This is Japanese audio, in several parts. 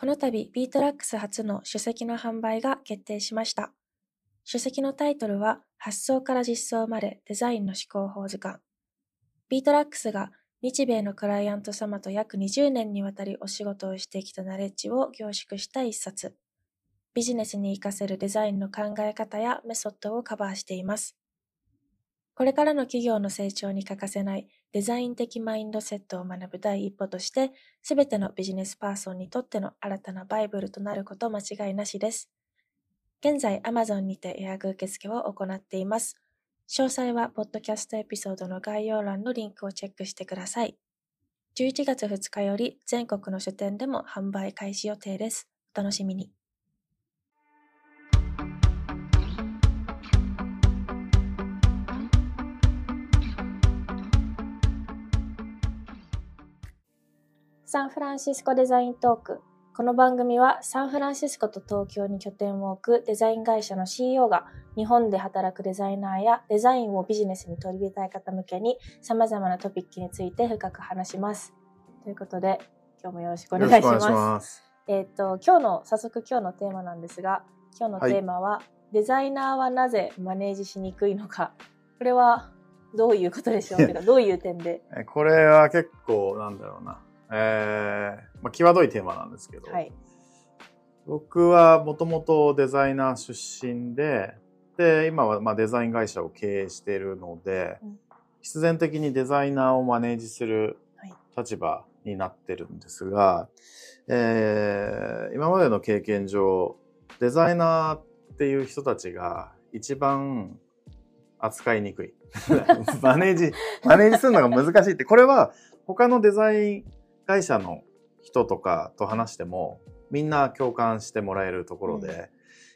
この度、ビートラックス初の書籍の販売が決定しました。書籍のタイトルは、発想から実装までデザインの思考法図鑑。ビートラックスが日米のクライアント様と約20年にわたりお仕事をしてきたナレッジを凝縮した一冊。ビジネスに活かせるデザインの考え方やメソッドをカバーしています。これからの企業の成長に欠かせないデザイン的マインドセットを学ぶ第一歩として、すべてのビジネスパーソンにとっての新たなバイブルとなること間違いなしです。現在、Amazon にて予約受付を行っています。詳細は、ポッドキャストエピソードの概要欄のリンクをチェックしてください。11月2日より全国の書店でも販売開始予定です。お楽しみに。サンフランシスコデザイントーク。この番組はサンフランシスコと東京に拠点を置くデザイン会社の CEO が日本で働くデザイナーやデザインをビジネスに取り入れたい方向けに様々なトピックについて深く話します。ということで、今日もよろしくお願いします。ますえっ、と、今日の、早速今日のテーマなんですが、今日のテーマは、はい、デザイナーはなぜマネージしにくいのか。これはどういうことでしょうか どういう点で？これは結構なんだろうな。えー、まあ、際どいテーマなんですけど、はい、僕はもともとデザイナー出身で、で、今はまあデザイン会社を経営しているので、うん、必然的にデザイナーをマネージする立場になってるんですが、はい、えー、今までの経験上、デザイナーっていう人たちが一番扱いにくい。マネージ、マネージするのが難しいって、これは他のデザイン会社の人とかと話してもみんな共感してもらえるところで、うん、い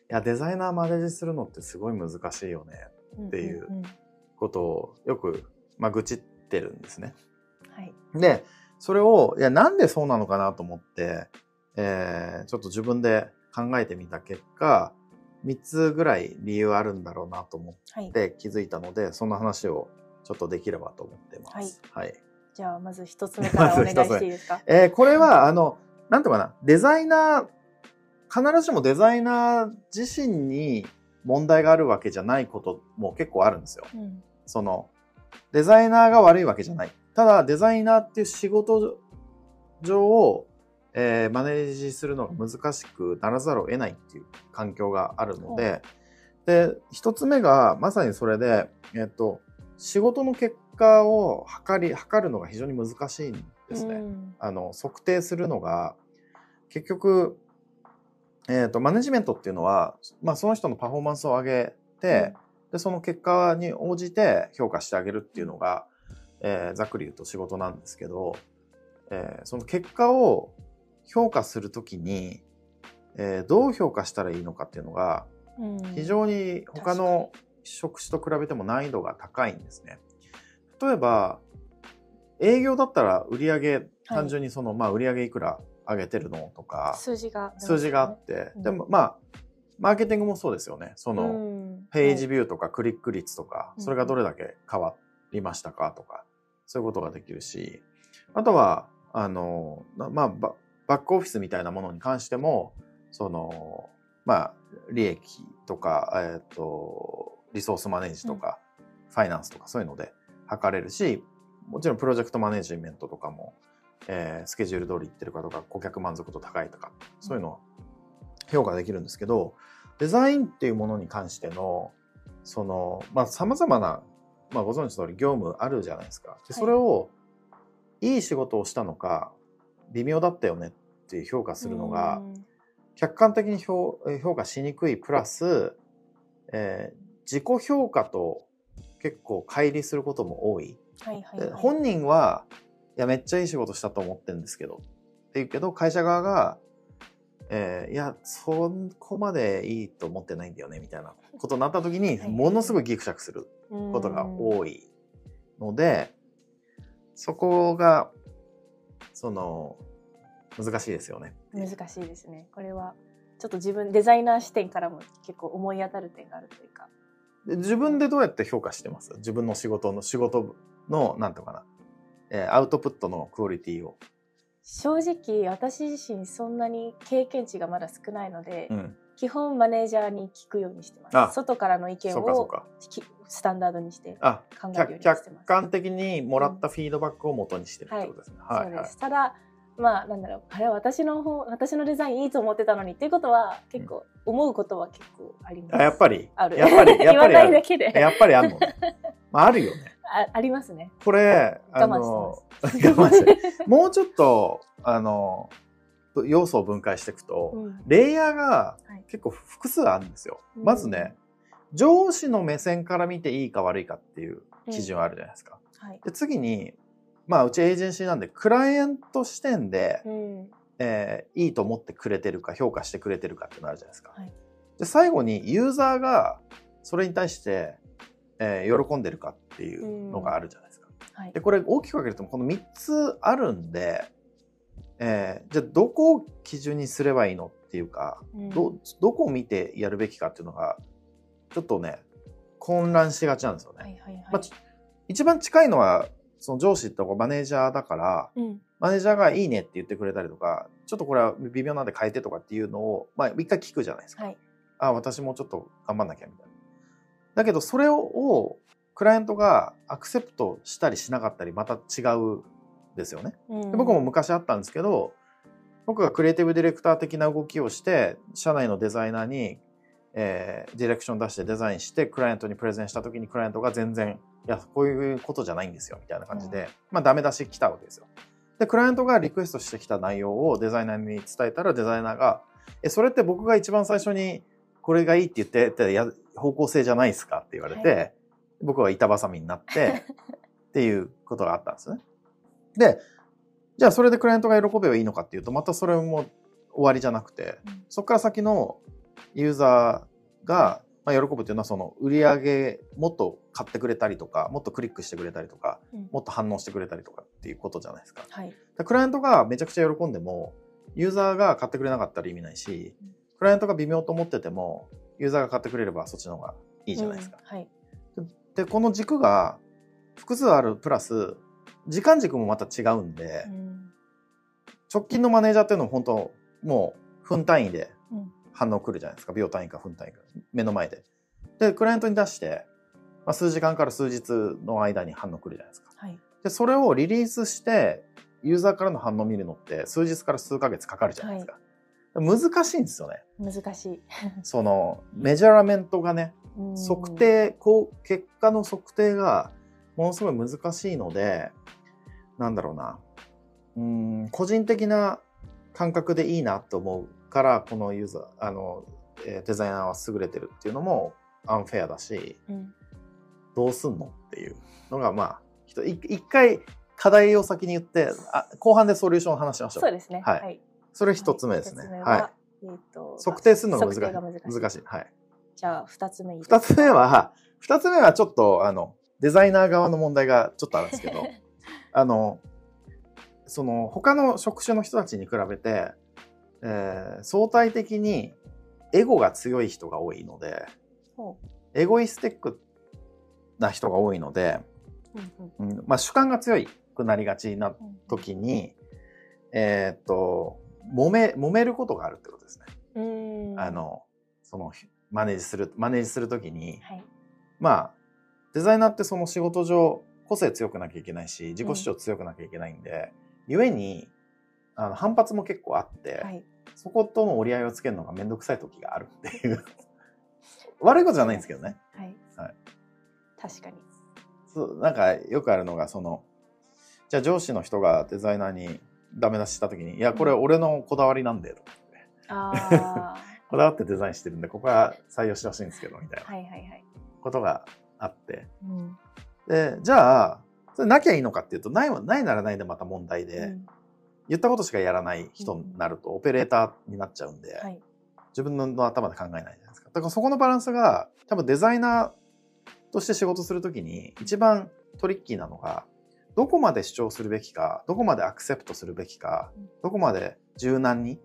やデザイナーマネージするのってすごい難しいよねっていうことをよく、まあ、愚痴ってるんですね。はい、でそれをいやなんでそうなのかなと思って、えー、ちょっと自分で考えてみた結果3つぐらい理由あるんだろうなと思って気づいたので、はい、そんな話をちょっとできればと思ってます。はい、はいじゃあ、まず一つ目からお願いしていいですか？えー、これは、あの、なんとかな、デザイナー、必ずしもデザイナー自身に問題があるわけじゃないことも結構あるんですよ。うん、その、デザイナーが悪いわけじゃない。ただ、デザイナーっていう仕事上を、えー、マネージするのが難しくならざるを得ないっていう環境があるので、で、一つ目がまさにそれで、えっと、仕事の結果を測り測るのが非常に難しいんですね。うん、あの測定するのが結局、えーと、マネジメントっていうのは、まあ、その人のパフォーマンスを上げて、うん、でその結果に応じて評価してあげるっていうのが、えー、ざっくり言うと仕事なんですけど、えー、その結果を評価するときに、えー、どう評価したらいいのかっていうのが、非常に他の職種と比べても難易度が高いんですね。例えば、営業だったら売上単純にその、はい、まあ売上いくら上げてるのとか、数字が、ね、数字があって、うん、でもまあ、マーケティングもそうですよね。その、ページビューとかクリック率とか、それがどれだけ変わりましたかとか、そういうことができるし、あとは、あの、まあ、バックオフィスみたいなものに関しても、その、まあ、利益とか、えっ、ー、と、リソースマネージとか、ファイナンスとかそういうので測れるし、もちろんプロジェクトマネジメントとかも、えー、スケジュール通りいってるかとか、顧客満足度高いとか、そういうのを評価できるんですけど、デザインっていうものに関しての、その、まあ、様々な、まあ、ご存知の通り業務あるじゃないですか。でそれを、いい仕事をしたのか、微妙だったよねっていう評価するのが、客観的に評価しにくいプラス、えー、自己評価と結構乖離することも多い。はいはいはい、本人はいやめっちゃいい仕事したと思ってるんですけどって言うけど会社側が、えー、いやそこまでいいと思ってないんだよねみたいなことになった時にものすごいギクシャクすることが多いのでそこがその難しいですよね。難しいですね。これはちょっと自分デザイナー視点からも結構思い当たる点があるというか。自分でどうやって評価してます？自分の仕事の仕事のなんとかな、えー、アウトプットのクオリティを。正直私自身そんなに経験値がまだ少ないので、うん、基本マネージャーに聞くようにしてます。外からの意見をスタンダードにして考えるようにしてます。客観的にもらったフィードバックを元にしてるってことですね、うん、はい、そうです、ただまあなんだろうあれ私の方私のデザインいいと思ってたのにっていうことは結構思うことは結構あります、あやっぱり？ある。やっぱりやっぱりある。やっぱりあるの、ね、まあ、あるよね。あありますね。これ我慢してます。我慢して もうちょっとあの要素を分解していくと、うん、レイヤーが結構複数あるんですよ、はい、まずね上司の目線から見ていいか悪いかっていう基準あるじゃないですか、うん。はい、で次にまあうちエージェンシーなんでクライアント視点で、うん、えー、いいと思ってくれてるか評価してくれてるかっていうのあるじゃないですか、はい、で最後にユーザーがそれに対して、えー、喜んでるかっていうのがあるじゃないですか、はい、でこれ大きく分けるとこの3つあるんでえー、じゃあどこを基準にすればいいのっていうか、うん、どどこを見てやるべきかっていうのがちょっとね混乱しがちなんですよね。はいはいはい、まあ、一番近いのはその上司とかマネージャーだから、うん、マネージャーがいいねって言ってくれたりとかちょっとこれは微妙なんで変えてとかっていうのを、まあ、一回聞くじゃないですか。はい、あ私もちょっと頑張んなきゃみたいな。だけどそれをクライアントがアクセプトしたりしなかったりまた違うですよね。で僕も昔あったんですけど僕がクリエイティブディレクター的な動きをして社内のデザイナーに、えー、ディレクション出してデザインしてクライアントにプレゼンした時にクライアントが全然いやこういうことじゃないんですよみたいな感じで、うん、まあダメ出し来たわけですよ。でクライアントがリクエストしてきた内容をデザイナーに伝えたらデザイナーが「えそれって僕が一番最初にこれがいいって言っててや方向性じゃないですか?」って言われて、はい、僕は板挟みになって っていうことがあったんですね。で、じゃあそれでクライアントが喜べばいいのかっていうと、またそれも終わりじゃなくて、そこから先のユーザーが、まあ、喜ぶというのはその売り上げもっと買ってくれたりとかもっとクリックしてくれたりとか、うん、もっと反応してくれたりとかっていうことじゃないですか。はい、クライアントがめちゃくちゃ喜んでもユーザーが買ってくれなかったら意味ないし、うん、クライアントが微妙と思っててもユーザーが買ってくれればそっちの方がいいじゃないですか。うん。はい、でこの軸が複数あるプラス時間軸もまた違うんで、うん、直近のマネージャーっていうのは本当もう分単位で反応来るじゃないですか秒単位か分単位か目の前で。でクライアントに出して、まあ、数時間から数日の間に反応来るじゃないですか。はい、でそれをリリースしてユーザーからの反応を見るのって数日から数ヶ月かかるじゃないですか。はい、難しいんですよね。難しい。そのメジャーメントがね測定こう結果の測定がものすごい難しいのでなんだろうなうん個人的な感覚でいいなと思うからこのユーザーあの、えデザイナーは優れてるっていうのもアンフェアだし、うん、どうすんのっていうのがまあ一回課題を先に言ってあ後半でソリューションを話しましょう。そうですね。はい。はい、それ一つ目ですね。はい。えーと、測定するのが難しい。難しい。はい。じゃあ二つ目二つ目は二つ目はちょっとあのデザイナー側の問題がちょっとあるんですけど あのその他の職種の人たちに比べて、えー、相対的にエゴが強い人が多いので、エゴイスティックな人が多いので、うん、うん、まあ、主観が強くなりがちな時に、うん、えっと揉め揉めることがあるってことですね。あのそのマネージするマネージする時に、はい、まあデザイナーってその仕事上個性強くなきゃいけないし自己主張強くなきゃいけないんで、うん、故にあの反発も結構あって、はい、そことの折り合いをつけるのが面倒くさい時があるっていう。悪いことじゃないんですけどね。はい、はい、確かに。そうなんかよくあるのがそのじゃあ上司の人がデザイナーにダメ出しした時に「いやこれ俺のこだわりなんだよ」とかって。こだわってデザインしてるんでここは採用してほしいんですけどみたいな。ことがあって、うん、でじゃあそれなきゃいいのかっていうとないないならないでまた問題で、うん、言ったことしかやらない人になるとオペレーターになっちゃうんで、はい、自分の頭で考えないじゃないですかだからそこのバランスが多分デザイナーとして仕事するときに一番トリッキーなのがどこまで主張するべきかどこまでアクセプトするべきか、どこまで柔軟に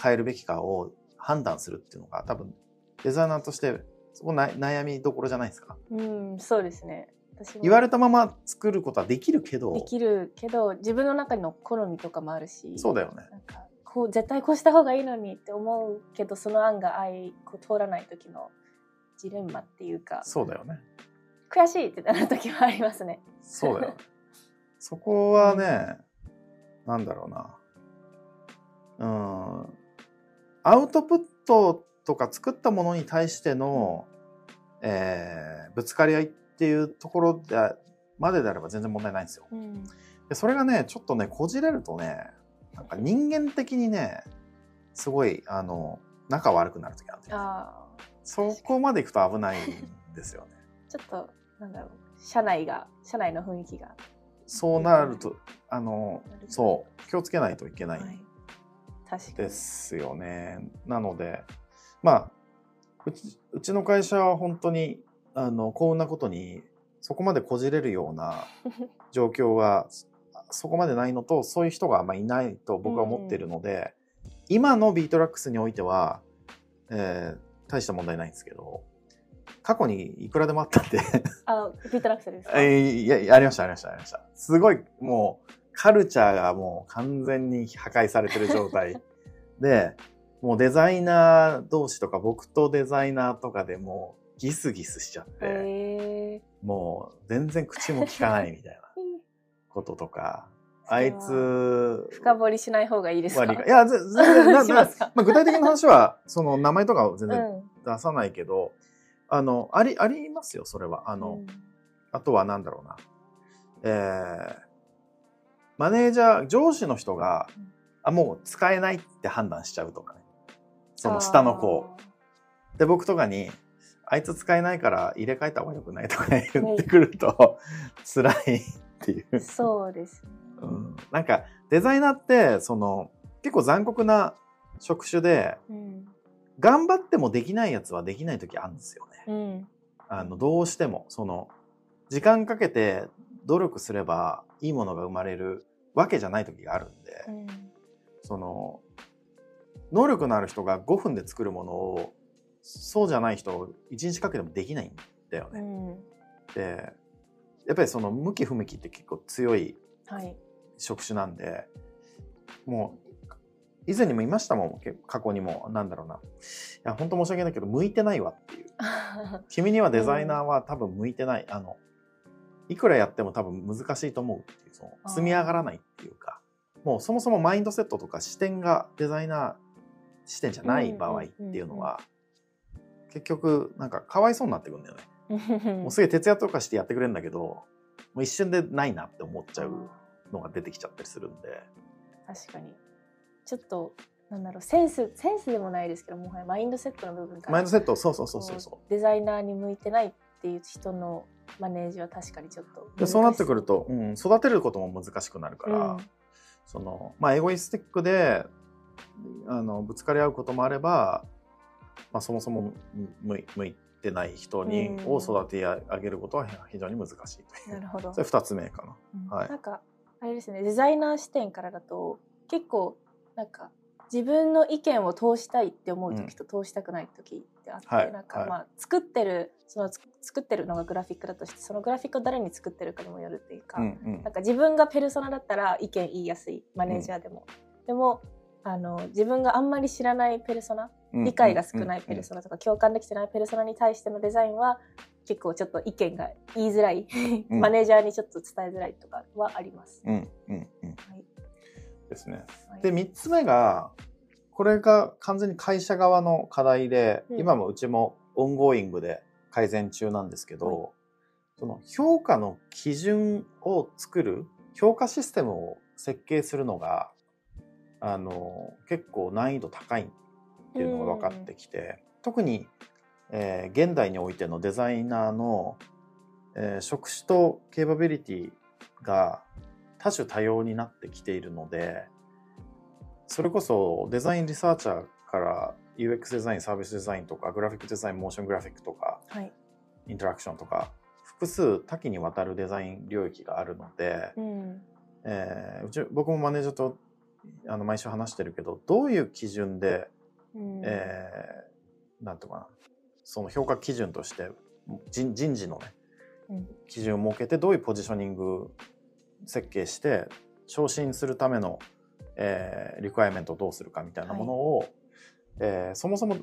変えるべきかを判断するっていうのが多分デザイナーとしてそこ悩みどころじゃないですか。うん、そうですね。言われたまま作ることはできるけど。できるけど自分の中の好みとかもあるし。そうだよね。なんかこう絶対こうした方がいいのにって思うけどその案が愛こう通らない時のジレンマっていうか。そうだよね。悔しいってなる時はありますね。そうだよ。ね そこはね、なんだろうな。うん。アウトプットとか作ったものに対しての、えーぶつかり合いっていうところでまでであれば全然問題ないんですよ。うん。でそれがねちょっとねこじれるとねなんか人間的にねすごいあの仲悪くなる時あるん。ですそこまでいくと危ないんですよね。ちょっとなんだろう社内が社内の雰囲気が。そうなるとあのそう気をつけないといけないですよね。なのでまあうちうちの会社は本当にあの幸運なことにそこまでこじれるような 状況がそこまでないのとそういう人があんまいないと僕は思ってるので、今のビートラックスにおいては、えー大した問題ないんですけど過去にいくらでもあったんで。あビートラックスですか、えーいやありましたありましたありました。すごいもうカルチャーがもう完全に破壊されてる状態。でもうデザイナー同士とか僕とデザイナーとかでもうギスギスしちゃって、もう全然口も聞かないみたいな こととかあいつ深掘りしない方がいいですか？悪い。やぜ全然なしまあ、具体的な話は その名前とかは全然うん。出さないけど、あのありありますよそれは。あの、うん。あとはなんだろうな。えー、マネージャー、上司の人がうん、あ、もう使えないって判断しちゃうとかね。その下の子。で、僕とかに、あいつ使えないから入れ替えた方がよくないとか言ってくると、辛いっていう。そうですね。うん、なんか、デザイナーって、その、結構残酷な職種で、うん。頑張ってもできないやつはできない時あるんですよね。うん。あのどうしてもその時間かけて努力すればいいものが生まれるわけじゃない時があるんで、うん。その能力のある人が5分で作るものをそうじゃない人1日かけてもできないんだよね。うん。でやっぱりその向き不向きって結構強いはい。職種なんでもう以前にも言いましたもんけ過去にも。なんだろうな。いや本当申し訳ないけど向いてないわっていう。君にはデザイナーは多分向いてない、あのいくらやっても多分難しいと思うっていうその積み上がらないっていうか。もうそもそもマインドセットとか視点がデザイナー視点じゃない場合っていうのは結局なんかかわいそうになってくるんだよね、もうすげえ徹夜とかしてやってくれるんだけどもう一瞬でないなって思っちゃうのが出てきちゃったりするんで。確かに。ちょっとなんだろうセンスセンスでもないですけどもはやマインドセットの部分から。マインドセットそうそうそうそうそこうデザイナーに向いてないっていう人のマネージは確かにちょっと。うでそうなってくると、うん、育てることも難しくなるから、うん。そのまあエゴイスティックであのぶつかり合うこともあれば、まあ、そもそも向い向いてない人に、うん。を育て上げることは非常に難しいという。なるほど。それ2つ目かな。うん。はい。なんかあれですねデザイナー視点からだと結構なんか自分の意見を通したいって思う時と通したくない時ってあって、はい。なんかはい。まあ作ってるそのつ作ってるのがグラフィックだとしてそのグラフィックを誰に作ってるかにもよるっていうか、うんうんなんか自分がペルソナだったら意見言いやすいマネージャーでも、でもあの自分があんまり知らないペルソナうん理解が少ないペルソナとか共感できてないペルソナに対してのデザインは結構ちょっと意見が言いづらい。うん。マネージャーにちょっと伝えづらいとかはあります。ナ。うんうんうん。はい。ですね。はい。で3つ目がこれが完全に会社側の課題で、うん。今もうちも ongoing で改善中なんですけど、はい。その評価の基準を作る評価システムを設計するのがあの結構難易度高いっていうのが分かってきて、特に、えー現代においてのデザイナーの、えー職種とケーパビリティが多種多様になってきているのでそれこそデザインリサーチャーから UX デザインサービスデザインとかグラフィックデザインモーショングラフィックとかはい。インタラクションとか複数多岐にわたるデザイン領域があるので、うん。えーうち僕もマネージャーとあの毎週話してるけどどういう基準で、うんえーなんとかなその評価基準として人人事のね基準を設けてどういうポジショニング設計して昇進するための、えー、リクワイアメントをどうするかみたいなものを、はい、えー、そもそも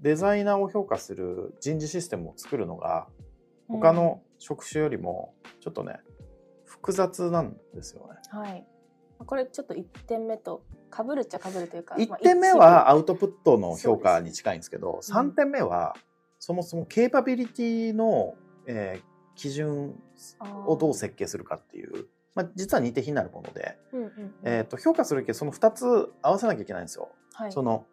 デザイナーを評価する人事システムを作るのが他の職種よりもちょっとね、複雑なんですよね。はい。これちょっと1点目とかぶるっちゃかぶるというか1点目はアウトプットの評価に近いんですけどす、3点目はそもそもケーパビリティの、えー、基準をどう設計するかっていうまあ、実は似て非なるもので、うんうんうん、えーと、評価するけどその2つ合わせなきゃいけないんですよ。はい、その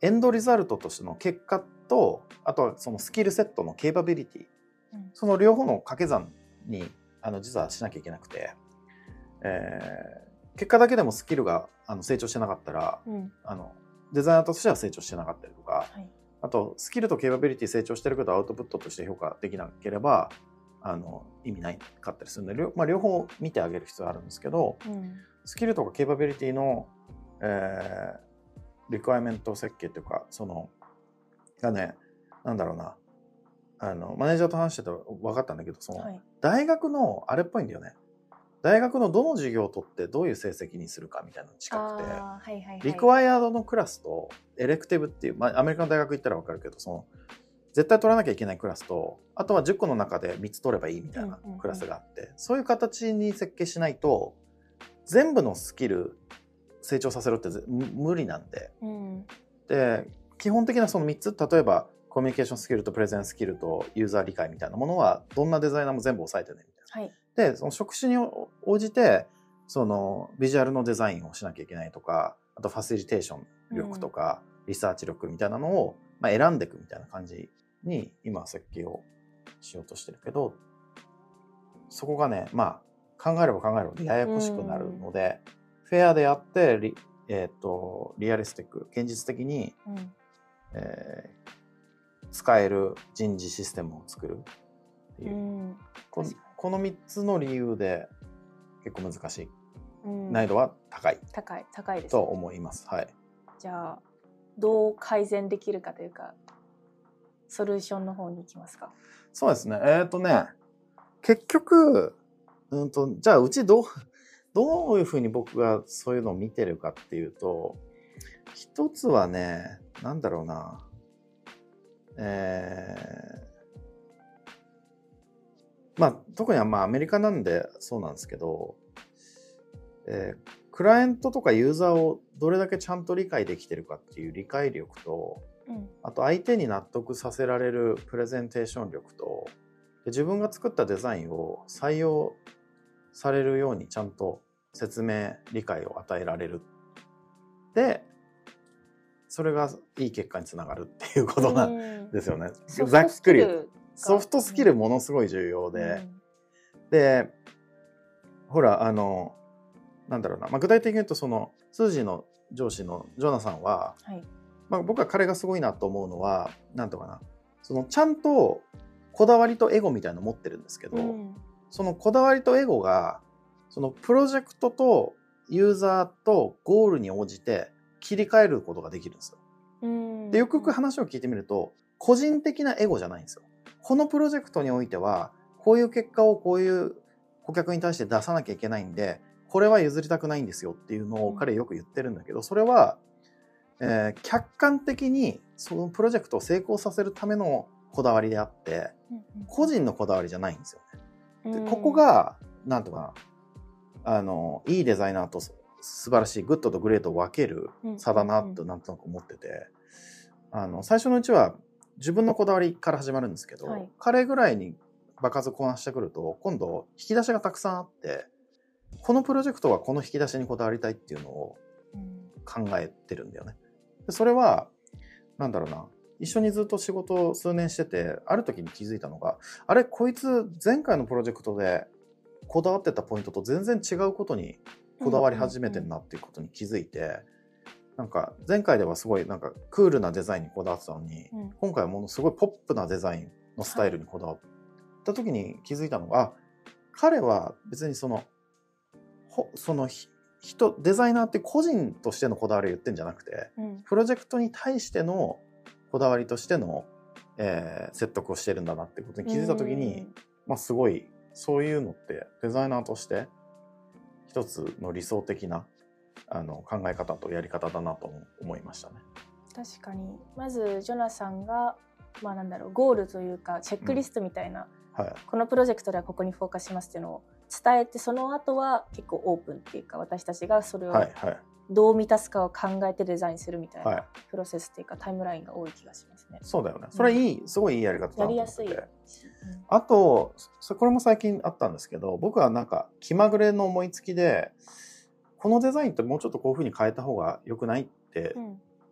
エンドリザルトとしての結果とあとはそのスキルセットのケーパビリティ、うん、その両方の掛け算にあの実はしなきゃいけなくて、えー、結果だけでもスキルがあの成長してなかったら、うん、あのデザイナーとしては成長してなかったりとか、はい、あとスキルとケーパビリティ成長してるけどアウトプットとして評価できなければあの意味ないかったりするので、まあ、両方見てあげる必要あるんですけど、うん、スキルとかケーパビリティの、えー、リクワイメント設計というかそのがねなんだろうな。あのマネージャーと話してて分かったんだけどその、はい、大学のあれっぽいんだよね大学のどの授業を取ってどういう成績にするかみたいなの近くて、はいはいはい、リクワイアードのクラスとエレクティブっていう、まあ、アメリカの大学行ったら分かるけどその絶対取らなきゃいけないクラスとあとは10個の中で3つ取ればいいみたいなクラスがあって、そういう形に設計しないと全部のスキル成長させるって無理なんで、うん、で基本的なその3つ例えばコミュニケーションスキルとプレゼンスキルとユーザー理解みたいなものはどんなデザイナーも全部押さえてねみたいな。はい、でその職種に応じてそのビジュアルのデザインをしなきゃいけないとかあとファシリテーション力とか、リサーチ力みたいなのを、まあ、選んでいくみたいな感じに今設計をしようとしてるけどそこがねまあ考えれば考えるほどややこしくなるので、フェアであってリ,、えーと、リアリスティック現実的に、うん、えー、使える人事システムを作るっていう、うん、このこの3つの理由で結構難しい、うん、難易度は高い。高い高いです、と思います。はい、じゃあどう改善できるかというかソリューションの方に行きますか。そうですね。えっ、ー、とね、結局、うんと、じゃあうちどう、どういうふうに僕がそういうのを見てるかっていうと、一つはね、なんだろうな、えー、まあ、特にはまあアメリカなんでそうなんですけど、えー、クライアントとかユーザーをどれだけちゃんと理解できてるかっていう理解力と、あと相手に納得させられるプレゼンテーション力と自分が作ったデザインを採用されるようにちゃんと説明理解を与えられる。でそれがいい結果につながるっていうことなんですよね。ざっくりソフトスキルものすごい重要で、でほらあのなんだろうな、まあ、具体的に言うとその数字の上司のジョナさんは、はい。まあ、僕は彼がすごいなと思うのは何とかな。そのちゃんとこだわりとエゴみたいなの持ってるんですけど、うん、そのこだわりとエゴがそのプロジェクトとユーザーとゴールに応じて切り替えることができるんですよ。うん、でよくよく話を聞いてみると個人的なエゴじゃないんですよ。このプロジェクトにおいてはこういう結果をこういう顧客に対して出さなきゃいけないんでこれは譲りたくないんですよっていうのを彼よく言ってるんだけどそれはえー、客観的にそのプロジェクトを成功させるためのこだわりであって、個人のこだわりじゃないんですよね。でここがなんとかあのいいデザイナーと素晴らしい good と great を分ける差だなとなんとなく思ってて、あの最初のうちは自分のこだわりから始まるんですけど、はい、彼ぐらいに場数こなしてくると今度引き出しがたくさんあってこのプロジェクトはこの引き出しにこだわりたいっていうのを考えてるんだよね。でそれは、なんだろうな、一緒にずっと仕事を数年してて、ある時に気づいたのが、あれ、こいつ前回のプロジェクトでこだわってたポイントと全然違うことにこだわり始めてんなっていうことに気づいて、なんか前回ではすごいなんかクールなデザインにこだわってたのに、うん、今回はものすごいポップなデザインのスタイルにこだわった時に気づいたのが、彼は別にその、その人デザイナーって個人としてのこだわりを言ってんじゃなくて、うん、プロジェクトに対してのこだわりとしての、えー、説得をしてるんだなってことに気づいた時に、まあすごいそういうのってデザイナーとして一つの理想的なあの考え方とやり方だなと思いましたね。確かにまずジョナさんがまあなんだろうゴールというかチェックリストみたいな、うんはい、このプロジェクトではここにフォーカスしますっていうのを伝えてその後は結構オープンっていうか私たちがそれをどう満たすかを考えてデザインするみたいなプロセスっていうかタイムラインが多い気がしますね。そうだよね。それいい、うん、すごいいいやり方だやりやすい。あと、これも最近あったんですけど、僕はなんか気まぐれの思いつきで、このデザインってもうちょっとこういうふうに変えた方が良くないって、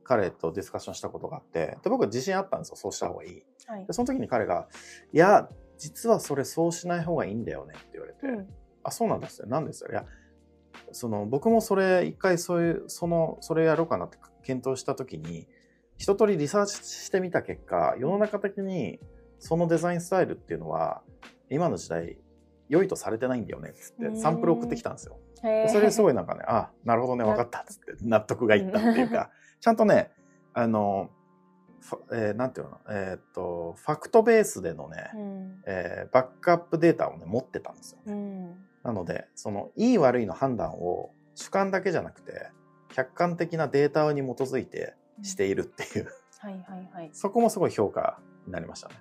彼とディスカッションしたことがあって、で僕は自信あったんですよ。そうした方がいい。はい、でその時に彼が、いや、実はそれそうしない方がいいんだよねって言われて、うん、あ、そうなんですよ。なんですよ。いや、その僕もそれ一回そういうそのそれやろうかなって検討した時に一通りリサーチしてみた結果世の中的にそのデザインスタイルっていうのは今の時代良いとされてないんだよねっつってサンプル送ってきたんですよ。それですごいなんかねあなるほどね分かったっつって納得がいったっていうか ちゃんとねあのえー、なんていうのえー、っとファクトベースでのね、うん、えー、バックアップデータをね持ってたんですよ、ね、うん。なので、その、いい悪いの判断を主観だけじゃなくて、客観的なデータに基づいてしているっていう、はいはいはい。そこもすごい評価になりましたね。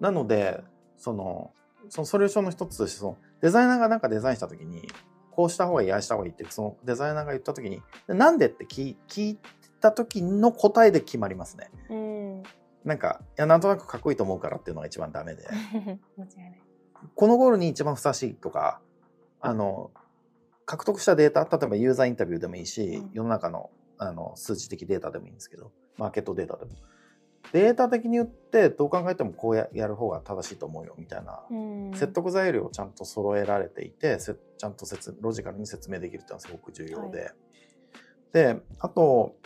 なので、その、そのソリューションの一つとして、その、デザイナーがなんかデザインしたときに、こうした方がいい、ああした方がいいって、そのデザイナーが言ったときに、なんでって聞聞いた時の答えで決まりますね。うん。なんか、いや、なんとなくかっこいいと思うからっていうのが一番ダメで。このゴールに一番ふさわしいとか、あの、獲得したデータ、例えばユーザーインタビューでもいいし、世の中のあの数字的データでもいいんですけど、マーケットデータでも。データ的に言ってどう考えてもこうややる方が正しいと思うよみたいな、説得材料をちゃんと揃えられていてちゃんと説ロジカルに説明できるっていうのはすごく重要で、はい、であと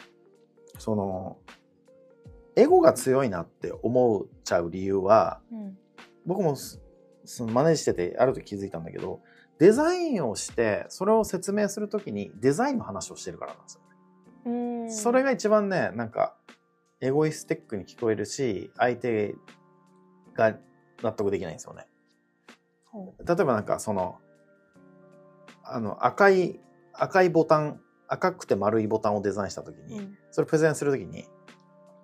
そのエゴが強いなって思っちゃう理由は、うん、僕もそのマネージしててある時気づいたんだけど、デザインをして、それを説明するときにデザインの話をしてるからなんですよね。それが一番ね、なんか、エゴイスティックに聞こえるし、相手が納得できないんですよね。例えばなんかその、あの赤い、赤いボタン、赤くて丸いボタンをデザインしたときに、うん、それプレゼンするときに、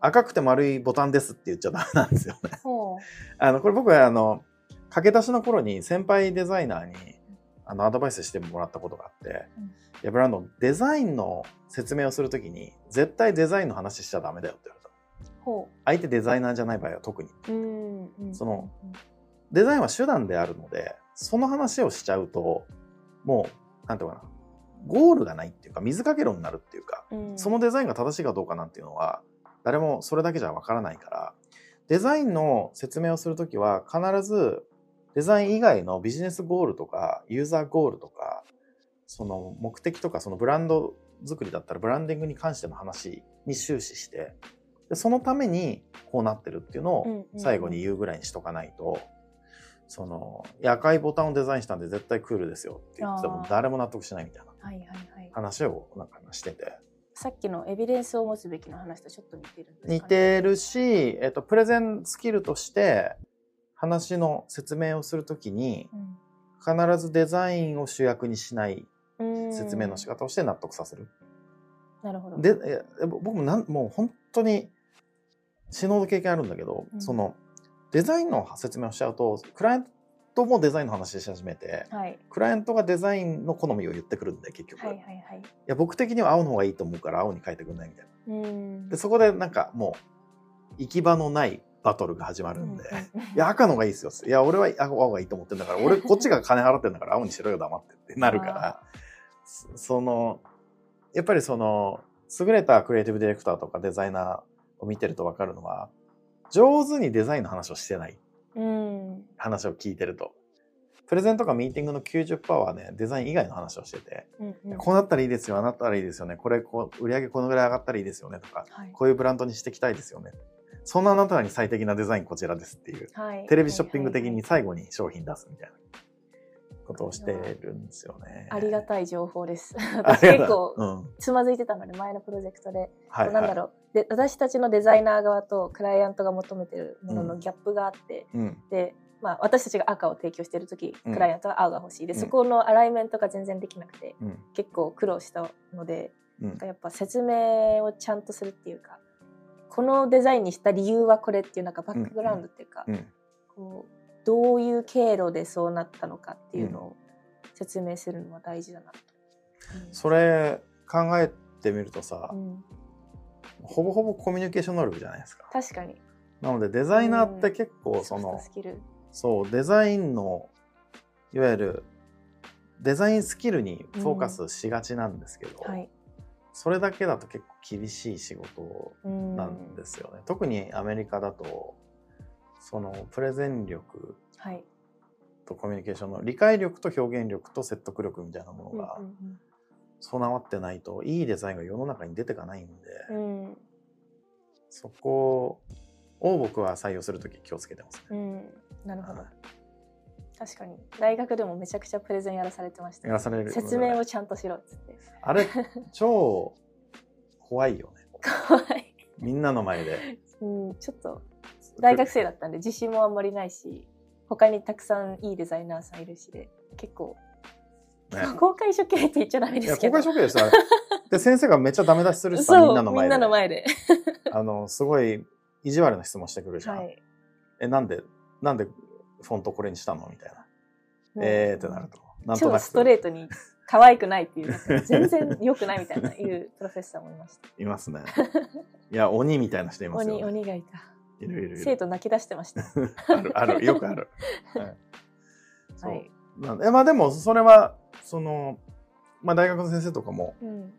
赤くて丸いボタンですって言っちゃダメなんですよね。あの、これ僕はあの、駆け出しの頃に先輩デザイナーにあのアドバイスしてもらったことがあって、うん、いやブランドデザインの説明をするときに絶対デザインの話しちゃダメだよって言われた。相手デザイナーじゃない場合は特に。そのデザインは手段であるのでその話をしちゃうともうなんていうかな。ゴールがないっていうか水かけ論になるっていうか、うん、そのデザインが正しいかどうかなんていうのは誰もそれだけじゃわからないからデザインの説明をするときは必ずデザイン以外のビジネスゴールとか、ユーザーゴールとか、その目的とか、そのブランド作りだったらブランディングに関しての話に終始して、でそのためにこうなってるっていうのを最後に言うぐらいにしとかないと、その、赤いボタンをデザインしたんで絶対クールですよって言っても誰も納得しないみたいな話をなんかしてて。さっきのエビデンスを持つべきの話とちょっと似てるんですか、ね、似てるし、えっと、プレゼンスキルとして、話の説明をするときに、必ずデザインを主役にしない説明の仕方をして納得させる。なるほど。で、僕もなんもう本当に死のう経験あるんだけど、うん、そのデザインの説明をしちゃうと、クライアントもデザインの話し始めて、はい、クライアントがデザインの好みを言ってくるんで結局、はいはいはい、いや僕的には青の方がいいと思うから青に変えてくんないみたいな。でそこでなんかもう行き場のないバトルが始まるんで、いや、赤の方がいいですよ。いや、俺は青がいいと思ってんだから、俺、こっちが金払ってんだから青にしろよ、黙ってってなるから、その、やっぱりその、優れたクリエイティブディレクターとかデザイナーを見てるとわかるのは、上手にデザインの話をしてない。うん、話を聞いてると。プレゼンとかミーティングの90%はね、デザイン以外の話をしてて、うんうん、こうなったらいいですよ、あなったらいいですよね、これこう、売り上げこのぐらい上がったらいいですよねとか、はい、こういうブランドにしていきたいですよね。そんなあなたに最適なデザインこちらですっていう、はい、テレビショッピング的に最後に商品出すみたいな。ことをしてるんですよね。ありがたい情報です。私結構つまずいてたので、前のプロジェクトで、はいはい、なんだろうで私たちのデザイナー側とクライアントが求めてるもののギャップがあって、うん、でまあ、私たちが赤を提供してる時、うん。クライアントは青が欲しい。で、うん。そこのアライメントが全然できなくてうん。結構苦労したのでうん。やっぱ説明をちゃんとするっていうかこのデザインにした理由はこれっていうなんかバックグラウンドっていうか、うん。こうどういう経路でそうなったのかっていうのを説明するのは大事だなと。それ考えてみるとさ、うんほぼほぼコミュニケーション能力じゃないですか。確かに。なのでデザイナーって結構そのそうデザインのいわゆるデザインスキルにフォーカスしがちなんですけど、はい。それだけだと結構厳しい仕事うんなんですよね。特にアメリカだとそのプレゼン力はい。とコミュニケーションの理解力と表現力と説得力みたいなものがうんうん備わってないといいデザインが世の中に出てかないんで、うん。うんそこを僕は採用するとき気をつけてますね。うん。なるほど。はい。確かに。大学でもめちゃくちゃプレゼンやらされてましたやらされる説明をちゃんとしろっつって。あれ超怖いよね。怖い、みんなの前で。うん、ちょっと大学生だったんで自信もあんまりないし他にたくさんいいデザイナーさんいるしで結構、ね公開処刑って言っちゃダメですけど公開処刑 ですよ。あれで先生がめっちゃダメ出しするしさみんなの前で。みんなの前であのすごい意地悪な質問してくるじゃん。はいえなんでなんでフォントこれにしたのみたいな。もうえーってなると。なんとなく超ストレートに可愛くないっていう全然良くないみたいないうプロフェッサーもいましたいますね。いや鬼みたいな人いますよ、鬼ね。鬼がいたいるいるいる。生徒泣き出してました あるあるよくある。はい はい、なんでまあでもそれはそのまあ大学の先生とかもうん。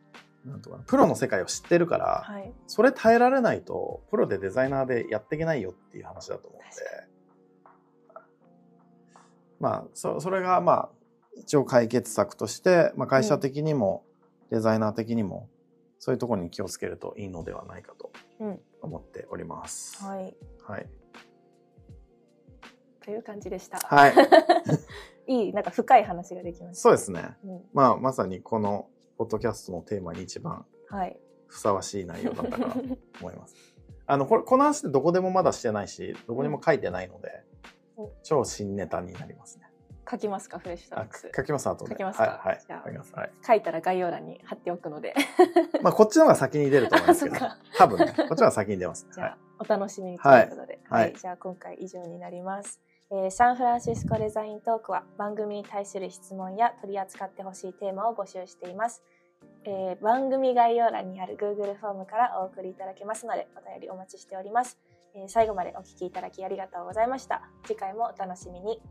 なんとかなプロの世界を知ってるから、はい、それ耐えられないとプロでデザイナーでやっていけないよっていう話だと思うんで。まあそそれがまあ一応解決策として、まあ、会社的にもデザイナー的にもそういうところに気をつけるといいのではないかとうん。思っております。はい、はい、という感じでした。はい、いいなんか深い話ができました。そうですね。うん、まあまさにこのポッドキャストのテーマに一番はい。ふさわしい内容だったかなと 思います。あのこれこの話ってどこでもまだしてないしどこにも書いてないので、うん超新ネタになりますね。書きますかフレッシュトラあックス。書きます後で。書きますかはいはいじゃあ書きます。はい。書いたら概要欄に貼っておくので、まあこっちの方が先に出ると思いますけど多分ねこっちの方が先に出ますね。じゃあ、はい。お楽しみにということで、はいじゃあ今回以上になります。えーサンフランシスコデザイントークは番組に対する質問や取り扱ってほしいテーマを募集しています。えー番組概要欄にある Google フォームからお送りいただけますのでお便りお待ちしております。えー最後までお聞きいただきありがとうございました。次回もお楽しみに。